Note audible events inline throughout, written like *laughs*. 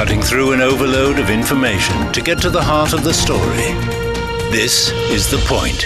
cutting through an overload of information to get to the heart of the story. This is The Point.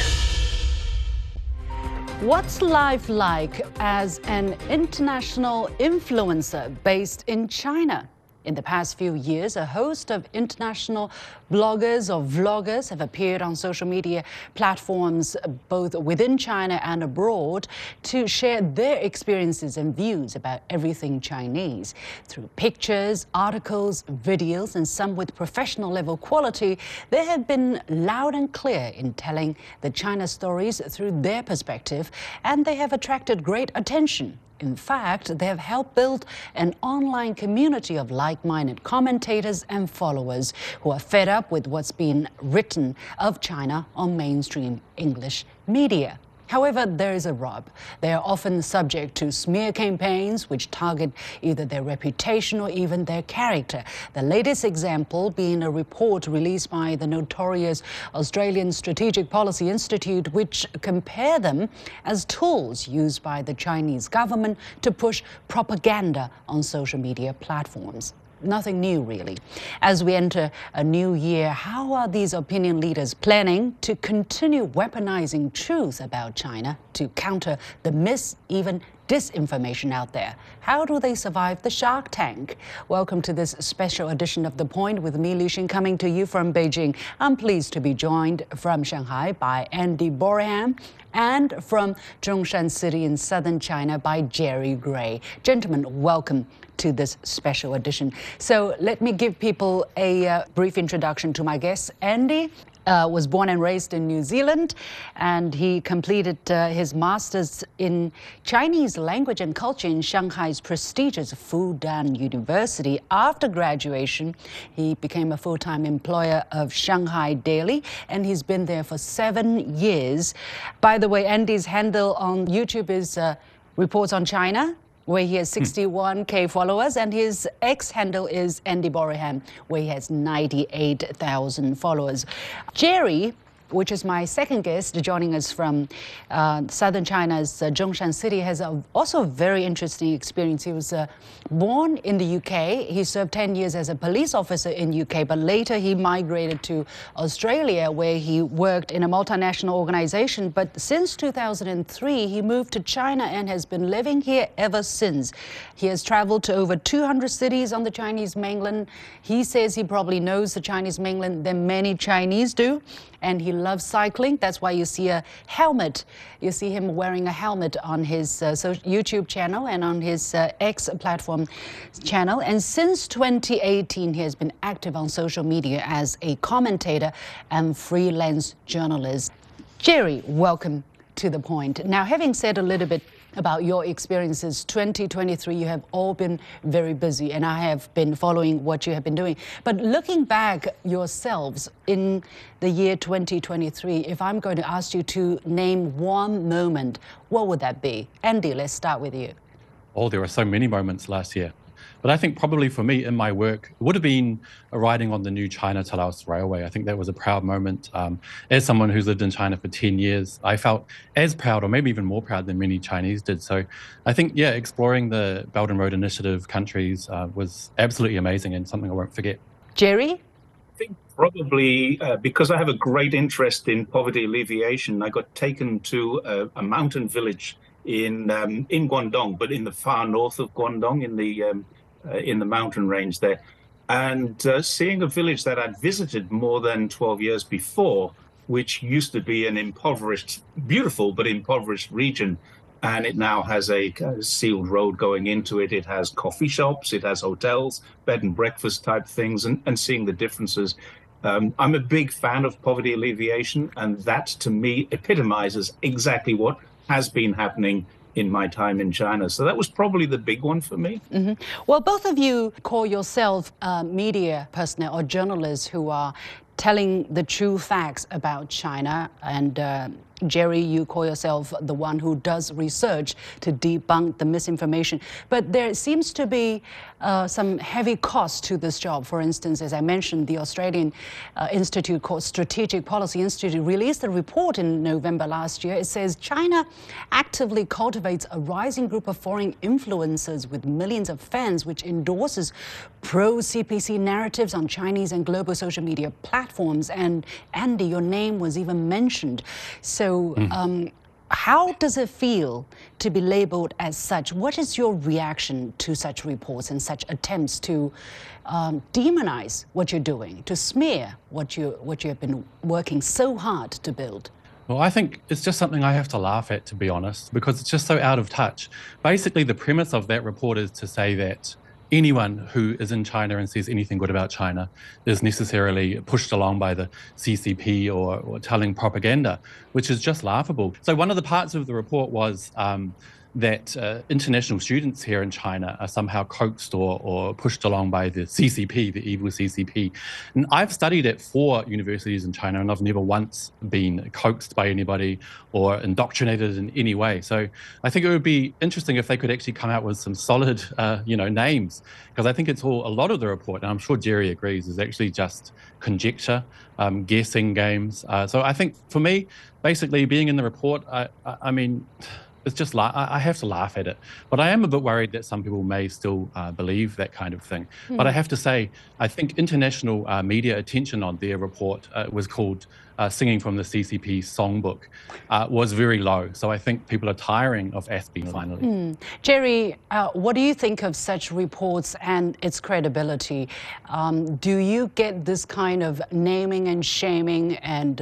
What's life like as an international influencer based in China? In the past few years, a host of international bloggers or vloggers have appeared on social media platforms both within China and abroad to share their experiences and views about everything Chinese. Through pictures, articles, videos, and some with professional level quality, they have been loud and clear in telling the China stories through their perspective, and they have attracted great attention in fact, they have helped build an online community of like minded commentators and followers who are fed up with what's been written of China on mainstream English media. However, there is a rub. They are often subject to smear campaigns which target either their reputation or even their character. The latest example being a report released by the notorious Australian Strategic Policy Institute, which compare them as tools used by the Chinese government to push propaganda on social media platforms nothing new really. As we enter a new year, how are these opinion leaders planning to continue weaponizing truth about China to counter the mis, even disinformation out there. How do they survive the shark tank? Welcome to this special edition of The Point with me, Liu Xin, coming to you from Beijing. I'm pleased to be joined from Shanghai by Andy Boreham and from Zhongshan City in southern China by Jerry Gray. Gentlemen, welcome to this special edition. So let me give people a uh, brief introduction to my guests. Andy uh, was born and raised in New Zealand, and he completed uh, his master's in Chinese language and culture in Shanghai's prestigious Fudan University. After graduation, he became a full time employer of Shanghai Daily, and he's been there for seven years. By the way, Andy's handle on YouTube is uh, Reports on China where he has hmm. 61k followers, and his ex handle is Andy Boreham, where he has 98,000 followers. Jerry which is my second guest joining us from uh, southern China's uh, Zhongshan City, has a, also a very interesting experience. He was uh, born in the UK. He served 10 years as a police officer in UK, but later he migrated to Australia, where he worked in a multinational organization. But since 2003, he moved to China and has been living here ever since. He has traveled to over 200 cities on the Chinese mainland. He says he probably knows the Chinese mainland than many Chinese do and he loves cycling. That's why you see a helmet. You see him wearing a helmet on his uh, YouTube channel and on his uh, X platform channel. And since 2018, he has been active on social media as a commentator and freelance journalist. Jerry, welcome to the point. Now, having said a little bit about your experiences. 2023, you have all been very busy, and I have been following what you have been doing. But looking back yourselves in the year 2023, if I'm going to ask you to name one moment, what would that be? Andy, let's start with you. Oh, there were so many moments last year. But I think probably for me in my work, it would have been riding on the new China Laos Railway. I think that was a proud moment. Um, as someone who's lived in China for 10 years, I felt as proud or maybe even more proud than many Chinese did. So I think, yeah, exploring the Belt and Road Initiative countries uh, was absolutely amazing and something I won't forget. Jerry? I think probably uh, because I have a great interest in poverty alleviation, I got taken to a, a mountain village in um, in Guangdong, but in the far north of Guangdong, in the um, in the mountain range there. And uh, seeing a village that I'd visited more than 12 years before, which used to be an impoverished, beautiful but impoverished region, and it now has a, a sealed road going into it. It has coffee shops, it has hotels, bed and breakfast type things, and, and seeing the differences. Um, I'm a big fan of poverty alleviation, and that to me epitomizes exactly what has been happening in my time in China. So that was probably the big one for me. Mm-hmm. Well, both of you call yourself uh, media personnel or journalists who are telling the true facts about China and uh, Jerry, you call yourself the one who does research to debunk the misinformation. But there seems to be uh, some heavy cost to this job. For instance, as I mentioned, the Australian uh, institute called Strategic Policy Institute released a report in November last year. It says China actively cultivates a rising group of foreign influencers with millions of fans, which endorses pro CPC narratives on Chinese and global social media platforms. And Andy, your name was even mentioned. So, mm. um, how does it feel to be labeled as such? What is your reaction to such reports and such attempts to um, demonize what you're doing, to smear what you what you have been working so hard to build? Well, I think it's just something I have to laugh at, to be honest, because it's just so out of touch. Basically, the premise of that report is to say that anyone who is in China and says anything good about China is necessarily pushed along by the CCP or, or telling propaganda, which is just laughable. So, one of the parts of the report was um, that uh, international students here in China are somehow coaxed or, or pushed along by the CCP, the evil CCP. And I've studied at four universities in China, and I've never once been coaxed by anybody or indoctrinated in any way. So I think it would be interesting if they could actually come out with some solid, uh, you know, names, because I think it's all a lot of the report, and I'm sure Jerry agrees, is actually just conjecture, um, guessing games. Uh, so I think for me, basically being in the report, I, I, I mean it's just la- I have to laugh at it. But I am a bit worried that some people may still uh, believe that kind of thing. Mm. But I have to say, I think international uh, media attention on their report uh, was called uh, "Singing from the CCP Songbook" uh, was very low. So I think people are tiring of ASPI finally. Mm. Jerry, uh, what do you think of such reports and its credibility? Um, do you get this kind of naming and shaming and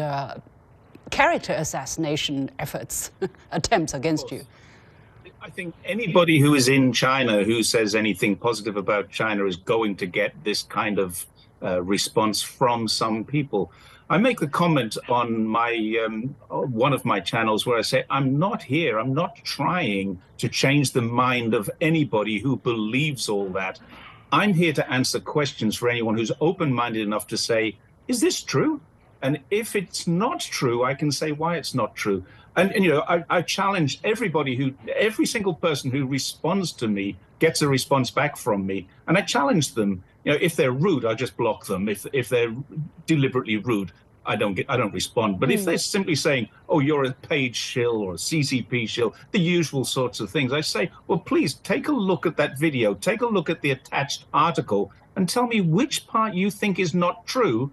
character assassination efforts, *laughs* attempts against you? I think anybody who is in China who says anything positive about China is going to get this kind of uh, response from some people. I make the comment on my um, one of my channels where I say I'm not here. I'm not trying to change the mind of anybody who believes all that. I'm here to answer questions for anyone who's open-minded enough to say, "Is this true? And if it's not true, I can say why it's not true. And, and you know, I, I, challenge everybody who, every single person who responds to me gets a response back from me. And I challenge them. You know, if they're rude, I just block them. If if they're deliberately rude, I don't get, I don't respond. But mm. if hmm. they're simply saying, "Oh, you're a paid shill or a CCP shill," the usual sorts of things, I say, "Well, please take a look at that video, take a look at the attached article, and tell me which part you think is not true,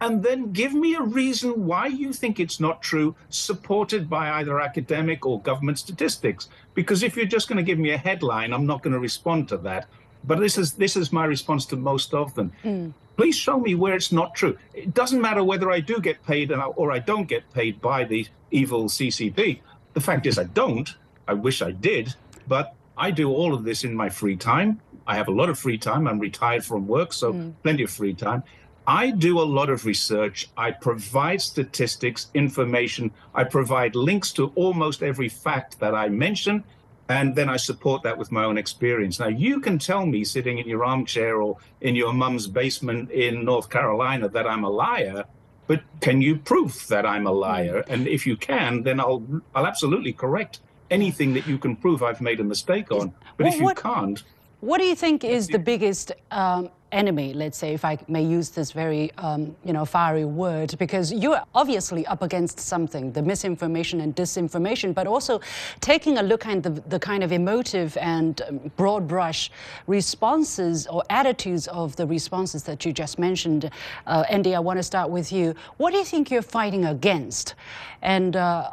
and then give me a reason why you think it's not true, supported by either academic or government statistics. Because if you're just going to give me a headline, I'm not going to respond to that. But this is this is my response to most of them. Mm. Please show me where it's not true. It doesn't matter whether I do get paid or I don't get paid by the evil CCP. The fact is, I don't. I wish I did, but I do all of this in my free time. I have a lot of free time. I'm retired from work, so mm. plenty of free time. I do a lot of research. I provide statistics, information. I provide links to almost every fact that I mention. And then I support that with my own experience. Now, you can tell me sitting in your armchair or in your mum's basement in North Carolina that I'm a liar, but can you prove that I'm a liar? And if you can, then I'll, I'll absolutely correct anything that you can prove I've made a mistake on. But well, if you what, can't. What do you think is the biggest um, enemy, let's say, if I may use this very, um, you know, fiery word, because you're obviously up against something, the misinformation and disinformation, but also taking a look at the, the kind of emotive and um, broad brush responses or attitudes of the responses that you just mentioned. Uh, Andy, I want to start with you. What do you think you're fighting against? And uh,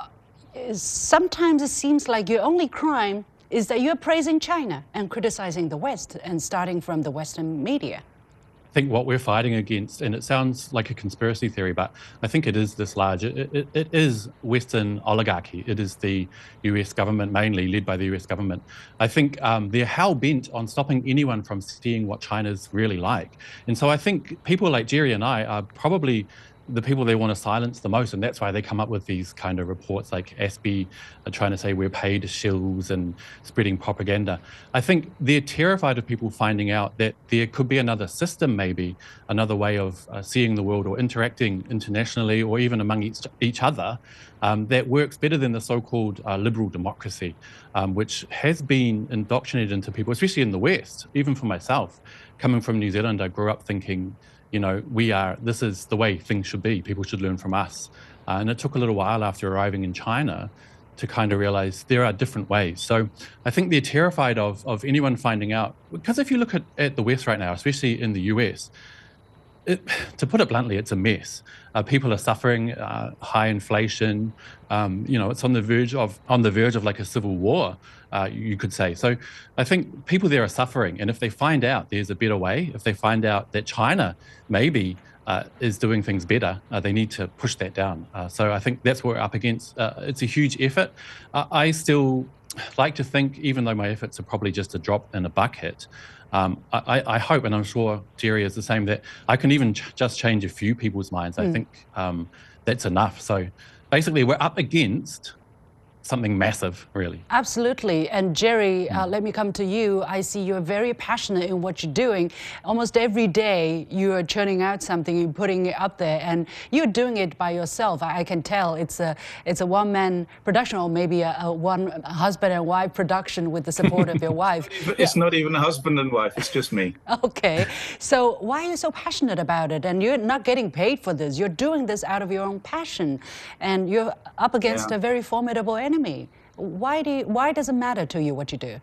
sometimes it seems like your only crime is that you're praising China and criticizing the West and starting from the Western media. I think what we're fighting against, and it sounds like a conspiracy theory, but I think it is this large. It, it, it is Western oligarchy. It is the US government, mainly led by the US government. I think um, they're hell bent on stopping anyone from seeing what China's really like. And so I think people like Jerry and I are probably the people they want to silence the most, and that's why they come up with these kind of reports like are trying to say we're paid shills and spreading propaganda. I think they're terrified of people finding out that there could be another system, maybe another way of uh, seeing the world or interacting internationally or even among each, each other um, that works better than the so-called uh, liberal democracy, um, which has been indoctrinated into people, especially in the West. Even for myself, coming from New Zealand, I grew up thinking, you know, we are. This is the way things should be. People should learn from us. Uh, and it took a little while after arriving in China to kind of realize there are different ways. So I think they're terrified of of anyone finding out because if you look at, at the West right now, especially in the US, it, *sighs* to put it bluntly, it's a mess. Uh, people are suffering uh, high inflation. Um, you know, it's on the verge of on the verge of like a civil war, uh, you could say. So, I think people there are suffering, and if they find out there's a better way, if they find out that China maybe uh, is doing things better, uh, they need to push that down. Uh, so, I think that's what we're up against. it's a huge effort. I still like to think, even though my efforts are probably just a drop in a bucket, um, I, I, hope, and I'm sure Jerry is the same, that I can even ch- just change a few people's minds. Mm. I think um, that's enough. So basically, we're up against something massive, really. Absolutely. And Jerry, uh, mm. let me come to you. I see you're very passionate in what you're doing. Almost every day, you're churning out something, you're putting it up there, and you're doing it by yourself. I, I can tell it's a it's a one man production, or maybe a, a one husband and wife production with the support of your *laughs* wife. It's yeah. not even a husband and wife. It's just me. *laughs* Okay. So why are you so passionate about it? And you're not getting paid for this. You're doing this out of your own passion, and you're up against yeah. a very formidable enemy enemy. Why, do you, why does it matter to you what you do?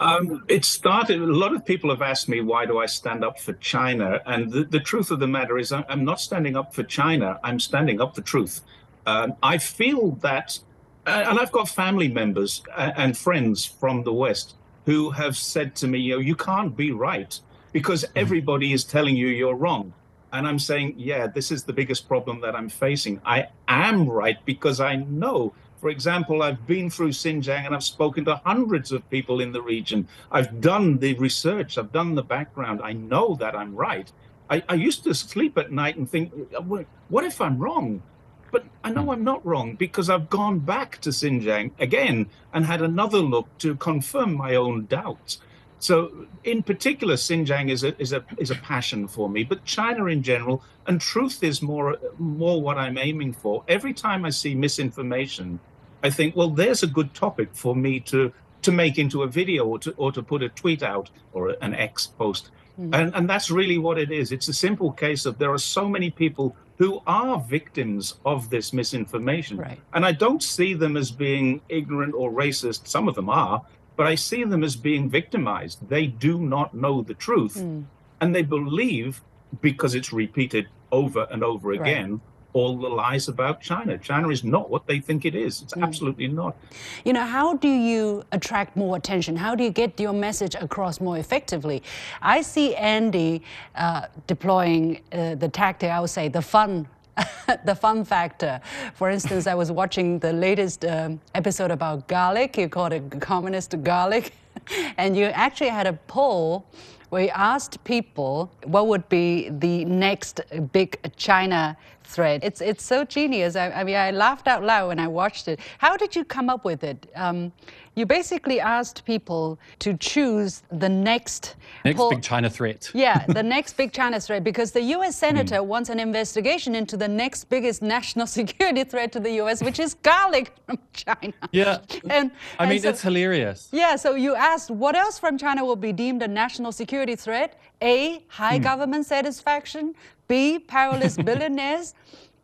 Um, it started, a lot of people have asked me, why do I stand up for China? And the, the truth of the matter is, I'm not standing up for China, I'm standing up for truth. Um, I feel that, and I've got family members and friends from the West who have said to me, you know, you can't be right because mm-hmm. everybody is telling you you're wrong. And I'm saying, yeah, this is the biggest problem that I'm facing. I am right because I know for example, I've been through Xinjiang and I've spoken to hundreds of people in the region. I've done the research, I've done the background. I know that I'm right. I, I used to sleep at night and think, what if I'm wrong? But I know hmm. I'm not wrong because I've gone back to Xinjiang again and had another look to confirm my own doubts. So, in particular, Xinjiang is a is a is a passion for me, but China in general, and truth is more more what I'm aiming for. Every time I see misinformation, I think, well, there's a good topic for me to to make into a video or to or to put a tweet out or an X post. Mm. And and that's really what it is. It's a simple case of there are so many people who are victims of this misinformation. Right. And I don't see them as being ignorant or racist. Some of them are, but I see them as being victimized. They do not know the truth. Mm. And they believe because it's repeated over and over again. Right all the lies about China. China is not what they think it is. It's mm. absolutely not. You know, how do you attract more attention? How do you get your message across more effectively? I see Andy uh, deploying uh, the tactic, I would say, the fun. *laughs* the fun factor. For instance, I was watching the latest um, episode about garlic. You called it communist garlic. *laughs* and you actually had a poll we asked people what would be the next big China threat. It's it's so genius. I, I, mean, I laughed out loud when I watched it. How did you come up with it? Um, you basically asked people to choose the next next big China threat. Yeah, *laughs* the next big China threat because the U.S. senator mm. wants an investigation into the next biggest national *laughs* security threat to the U.S., which is garlic from China. Yeah, and I and mean so, it's hilarious. Yeah, so you asked what else from China will be deemed a national security threat? A. High mm. government satisfaction. B. Powerless *laughs* billionaires.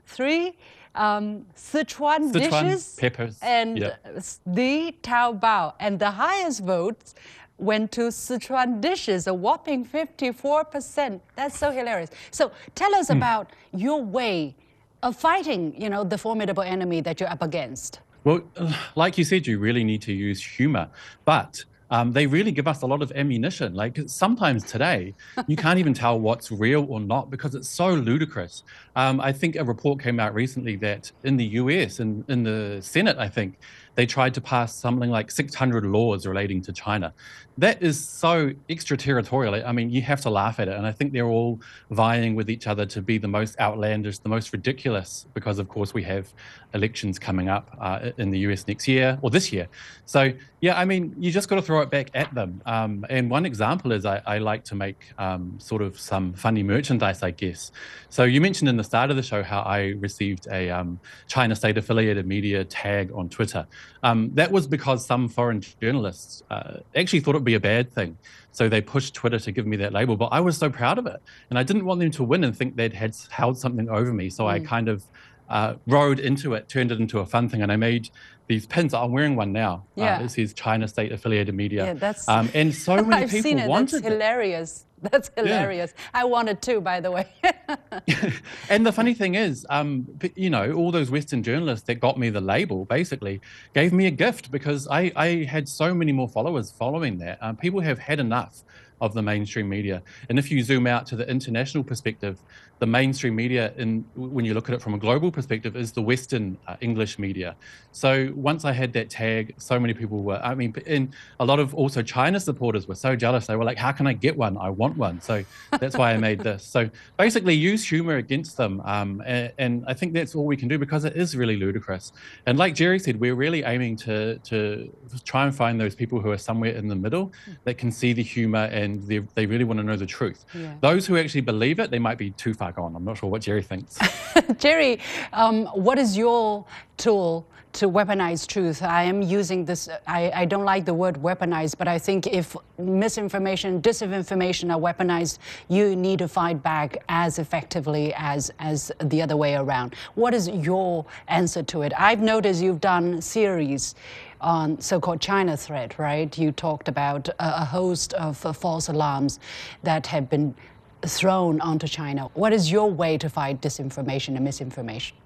Three um, Sichuan, Sichuan, dishes, peppers, and yep. the Taobao. And the highest votes went to Sichuan dishes, a whopping 54%. That's so hilarious. So tell us mm. about your way of fighting, you know, the formidable enemy that you're up against. Well, *sighs* like you said, you really need to use humor. But um, they really give us a lot of ammunition. Like sometimes today, you can't even tell what's real or not because it's so ludicrous. Um, I think a report came out recently that in the US, in, in the Senate, I think, they tried to pass something like 600 laws relating to China. That is so extraterritorial. I mean, you have to laugh at it. And I think they're all vying with each other to be the most outlandish, the most ridiculous, because of course we have elections coming up uh, in the US next year or this year. So, yeah, I mean, you just got to throw it back at them. Um, and one example is I, I like to make um, sort of some funny merchandise, I guess. So, you mentioned in the start of the show how I received a um, China State affiliated media tag on Twitter. Um, that was because some foreign journalists uh, actually thought it would be a bad thing. So they pushed Twitter to give me that label, but I was so proud of it. And I didn't want them to win and think they'd had held something over me. So mm. I kind of uh, rode into it, turned it into a fun thing, and I made these pins. I'm wearing one now. Uh, yeah. Uh, this is China State Affiliated Media. Yeah, that's. Um, and so *laughs* many I've people seen it. wanted that's hilarious. *laughs* That's hilarious. Yeah. I wanted to, by the way. *laughs* *laughs* and the funny thing is, um, you know, all those Western journalists that got me the label basically gave me a gift because I, I had so many more followers following that. Um, people have had enough of the mainstream media. And if you zoom out to the international perspective, the mainstream media, in when you look at it from a global perspective, is the Western uh, English media. So once I had that tag, so many people were. I mean, and a lot of also China supporters were so jealous. They were like, "How can I get one? I want one." So that's why I made this. So basically, use humor against them, um, and, and, I think that's all we can do because it is really ludicrous. And like Jerry said, we're really aiming to to try and find those people who are somewhere in the middle that can see the humor and they, they really want to know the truth. Yeah. Those who actually believe it, they might be too far gone. I'm not sure what Jerry thinks. *laughs* Jerry, um, what is your tool to weaponize truth? I am using this, I, I don't like the word weaponize, but I think if misinformation, disinformation are weaponized, you need to fight back as effectively as, as the other way around. What is your answer to it? I've noticed you've done series on so-called China threat, right? You talked about a, host of uh, false alarms that have been thrown onto China. What is your way to fight disinformation and misinformation?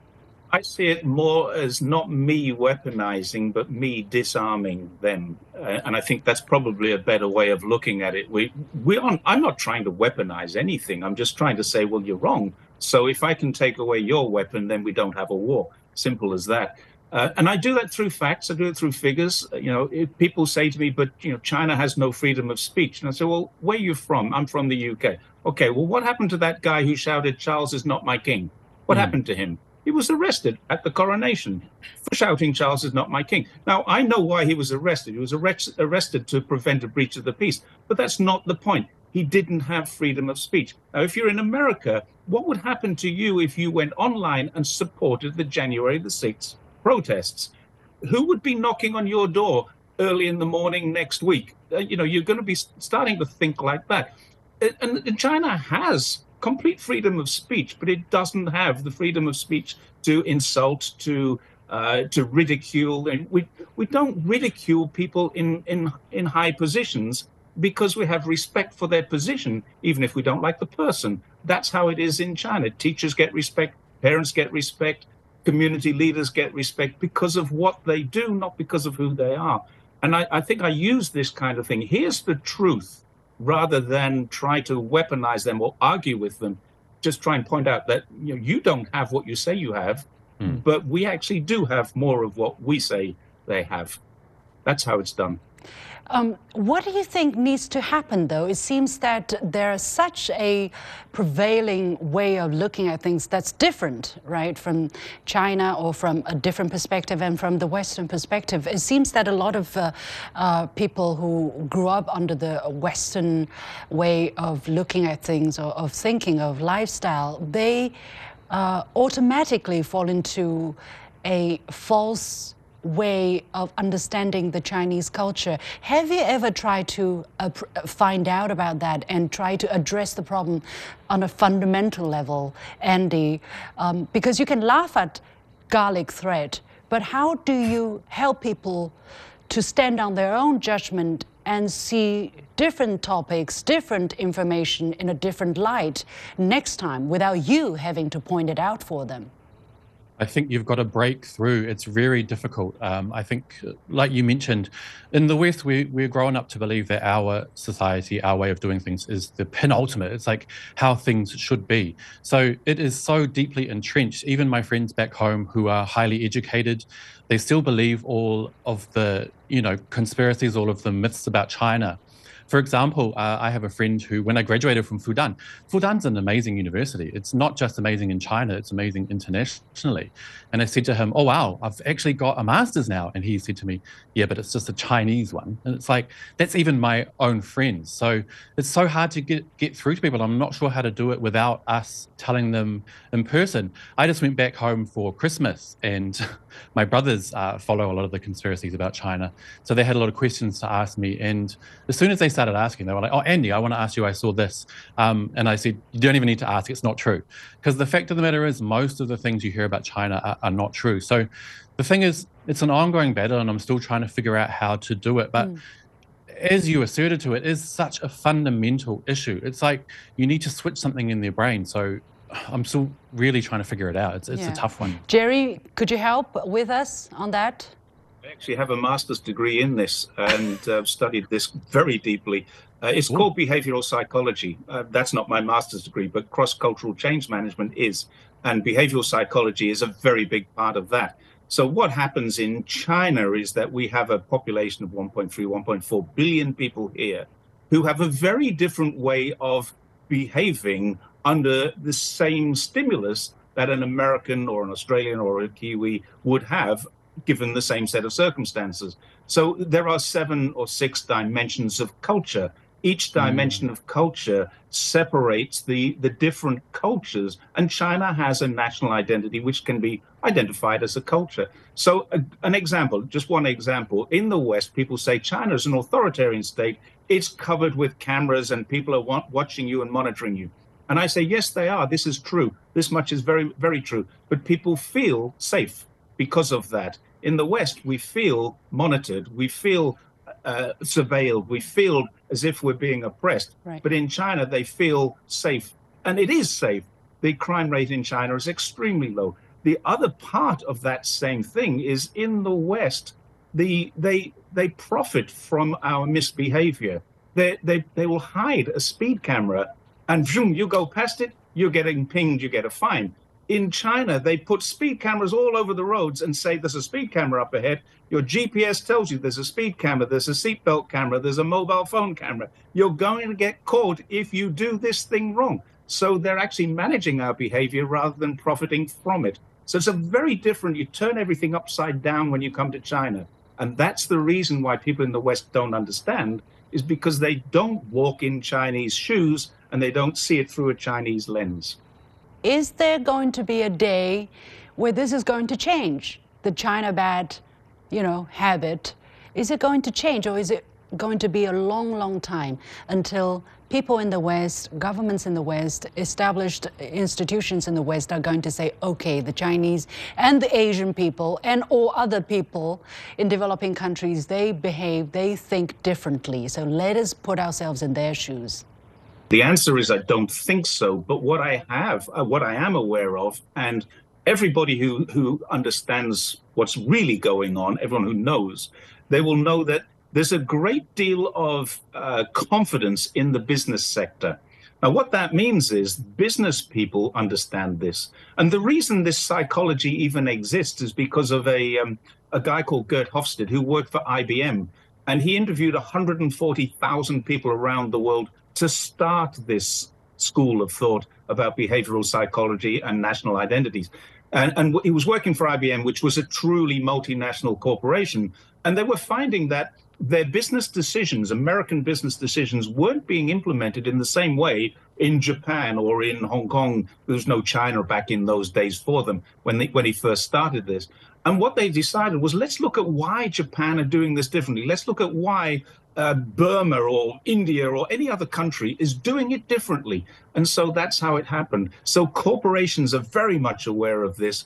I see it more as not me weaponizing, but me disarming them, uh, and I think that's probably a better way of looking at it. We, we aren't, I'm not trying to weaponize anything. I'm just trying to say, well, you're wrong. So if I can take away your weapon, then we don't have a war. Simple as that. Uh, and I do that through facts. I do it through figures. You know, people say to me, "But you know, China has no freedom of speech." And I say, "Well, where are you from? I'm from the UK." Okay, well, what happened to that guy who shouted, "Charles is not my king"? What mm. happened to him? He was arrested at the coronation for shouting, "Charles is not my king." Now, I know why he was arrested. He was arrest- arrested to prevent a breach of the peace, but that's not the point. He didn't have freedom of speech. Now, if you're in America, what would happen to you if you went online and supported the January the 6th protests. Who would be knocking on your door early in the morning next week? Uh, you know, you're going to be starting to think like that. And, and China has complete freedom of speech, but it doesn't have the freedom of speech to insult, to uh, to ridicule, and we we don't ridicule people in in in high positions because we have respect for their position, even if we don't like the person. That's how it is in China. Teachers get respect, parents get respect, community leaders get respect because of what they do, not because of who they are. And I, I, think I use this kind of thing. Here's the truth rather than try to weaponize them or argue with them. Just try and point out that you, know, you don't have what you say you have, mm. but we actually do have more of what we say they have. That's how it's done. Um, what do you think needs to happen, though? It seems that there's such a prevailing way of looking at things that's different, right, from China or from a different perspective and from the Western perspective. It seems that a lot of uh, uh, people who grew up under the Western way of looking at things or of thinking of lifestyle, they uh, automatically fall into a false way of understanding the Chinese culture. Have you ever tried to uh, find out about that and try to address the problem on a fundamental level, Andy? Um, because you can laugh at garlic thread, but how do you help people to stand on their own judgment and see different topics, different information in a different light next time without you having to point it out for them? I think you've got to break through. It's very difficult. Um, I think, like you mentioned, in the West, we, we're growing up to believe that our society, our way of doing things is the penultimate. It's like how things should be. So it is so deeply entrenched. Even my friends back home who are highly educated, they still believe all of the, you know, conspiracies, all of the myths about China. For example, uh, I have a friend who, when I graduated from Fudan, Fudan's an amazing university. It's not just amazing in China, it's amazing internationally. And I said to him, Oh, wow, I've actually got a master's now. And he said to me, Yeah, but it's just a Chinese one. And it's like, that's even my own friends. So it's so hard to get, get through to people. I'm not sure how to do it without us telling them in person. I just went back home for Christmas and *laughs* my brothers uh, follow a lot of the conspiracies about China. So they had a lot of questions to ask me. And as soon as they started asking, they were like, "Oh, Andy, I want to ask you. I saw this," um, and I said, "You don't even need to ask. It's not true." Because the fact of the matter is, most of the things you hear about China are, are, not true. So the thing is, it's an ongoing battle, and I'm still trying to figure out how to do it. But mm. as you asserted to it, is such a fundamental issue. It's like you need to switch something in their brain. So I'm still really trying to figure it out. It's, it's yeah. a tough one. Jerry, could you help with us on that? I actually have a master's degree in this and uh, studied this very deeply. Uh, it's Ooh. called behavioral psychology. Uh, that's not my master's degree, but cross cultural change management is. And behavioral psychology is a very big part of that. So, what happens in China is that we have a population of 1.3, 1.4 billion people here who have a very different way of behaving under the same stimulus that an American or an Australian or a Kiwi would have given the same set of circumstances. So there are seven or six dimensions of culture. Each hmm. dimension mm. of culture separates the, the different cultures, and China has a national identity which can be identified as a culture. So, a, an example, just one example. In the West, people say China is an authoritarian state. It's covered with cameras, and people are wa- watching you and monitoring you. And I say, yes, they are. This is true. This much is very, very true. But people feel safe because of that. In the West, we feel monitored, we feel uh, surveilled, we feel as if we're being oppressed. Right. But in China, they feel safe. And it is safe. The crime rate in China is extremely low. The other part of that same thing is in the West, the, they, they profit from our misbehavior. They, they, they will hide a speed camera and zoom, you go past it, you're getting pinged, you get a fine in China, they put speed cameras all over the roads and say there's a speed camera up ahead. Your GPS tells you there's a speed camera, there's a seatbelt camera, there's a mobile phone camera. You're going to get caught if you do this thing wrong. So they're actually managing our behavior rather than profiting from it. So it's a very different, you turn everything upside down when you come to China. And that's the reason why people in the West don't understand, is because they don't walk in Chinese shoes and they don't see it through a Chinese lens. Is there going to be a day where this is going to change? The China bad, you know, habit. Is it going to change or is it going to be a long, long time until people in the West, governments in the West, established institutions in the West are going to say, okay, the Chinese and the Asian people and all other people in developing countries, they behave, they think differently. So let us put ourselves in their shoes. The answer is I don't think so. But what I have, uh, what I am aware of, and everybody who, who understands what's really going on, everyone who knows, they will know that there's a great deal of uh, confidence in the business sector. Now, what that means is business people understand this. And the reason this psychology even exists is because of a, um, a guy called Geert Hofstede who worked for IBM. And he interviewed 140,000 people around the world to start this school of thought about behavioral psychology and national identities. And, and he was working for IBM, which was a truly multinational corporation. And they were finding that their business decisions, American business decisions, weren't being implemented in the same way in Japan or in Hong Kong. There was no China back in those days for them when, they, when he first started this. And what they decided was let's look at why Japan are doing this differently. Let's look at why uh, Burma or India or any other country is doing it differently. And so that's how it happened. So corporations are very much aware of this.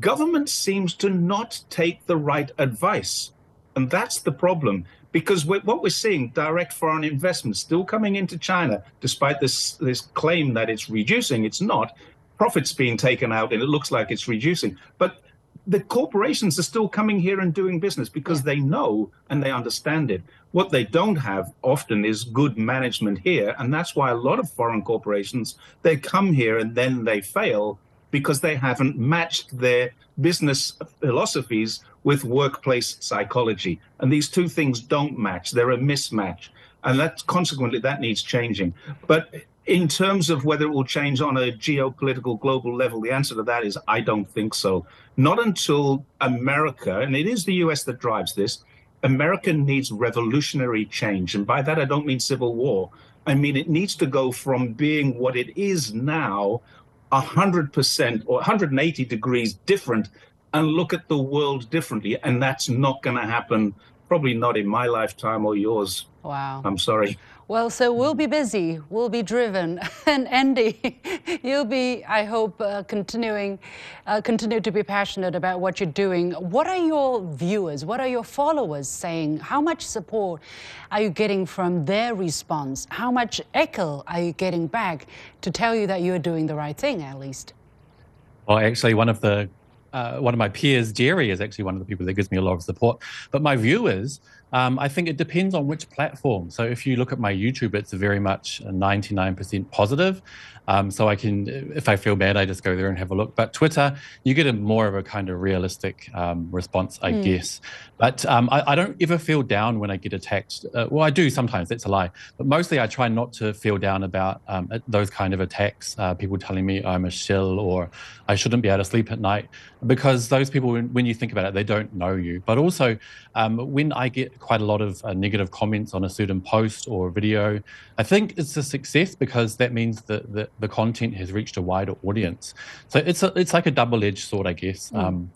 Government seems to not take the right advice. And that's the problem because what we're seeing, direct foreign investment still coming into China, despite this, this claim that it's reducing, it's not. profits being taken out and it looks like it's reducing. But the corporations are still coming here and doing business because they know and they understand it. What they don't have often is good management here, and that's why a lot of foreign corporations they come here and then they fail because they haven't matched their business philosophies with workplace psychology. And these two things don't match. They're a mismatch. And that consequently that needs changing. But in terms of whether it will change on a geopolitical global level, the answer to that is I don't think so. Not until America, and it is the US that drives this, America needs revolutionary change. And by that, I don't mean civil war. I mean, it needs to go from being what it is now, 100% or 180 degrees different, and look at the world differently. And that's not going to happen, probably not in my lifetime or yours. Wow. I'm sorry. Well, so we'll be busy, we'll be driven, *laughs* and Andy, *laughs* you'll be, I hope, uh, continuing, uh, continue to be passionate about what you're doing. What are your viewers, what are your followers saying? How much support are you getting from their response? How much echo are you getting back to tell you that you're doing the right thing, at least? Well, actually, one of the uh, one of my peers, Jerry, is actually one of the people that gives me a lot of support. But my viewers, um, I think it depends on which platform. So if you look at my YouTube, it's very much 99% positive. Um, so I can, if I feel bad, I just go there and have a look. But Twitter, you get a more of a kind of realistic um, response, I mm. guess. But um, I, I, don't ever feel down when I get attacked. Uh, well, I do sometimes. That's a lie. But mostly, I try not to feel down about um, those kind of attacks. Uh, people telling me I'm a shill or I shouldn't be able to sleep at night, because those people, when, when you think about it, they don't know you. But also, um, when I get quite a lot of uh, negative comments on a certain post or video, I think it's a success because that means that, that the content has reached a wider audience. So it's a, it's like a double edged sword, I guess. Mm. Um,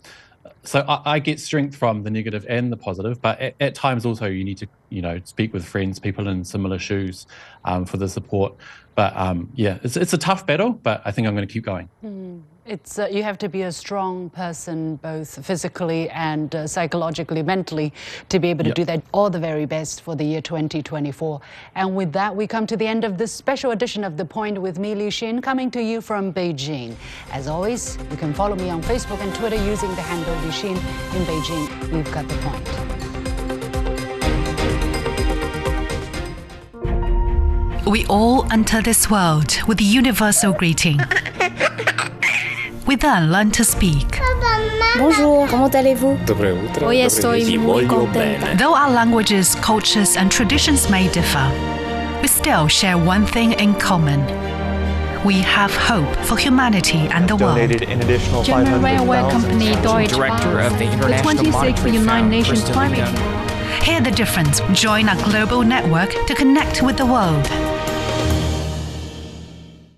so I, I, get strength from the negative and the positive, but at, at, times also you need to you know speak with friends, people in similar shoes, um, for the support. But um, yeah, it's it's a tough battle, but I think I'm going to keep going. Mm. It's, uh, you have to be a strong person, both physically and uh, psychologically, mentally, to be able to yep. do that. All the very best for the year 2024. And with that, we come to the end of this special edition of The Point with me, Liu Xin, coming to you from Beijing. As always, you can follow me on Facebook and Twitter using the handle Liu Xin. In Beijing, we've got The Point. We all enter this world with a universal greeting. *laughs* We then learn to speak. Bonjour, comment allez-vous? Hoy estoy muy contenta. Though our languages, cultures, and traditions may differ, we still share one thing in common. We have hope for humanity and the world. An additional German railway company Deutsche Director of the International the 26th United Nations Climate. Hear the difference. Join our global network to connect with the world.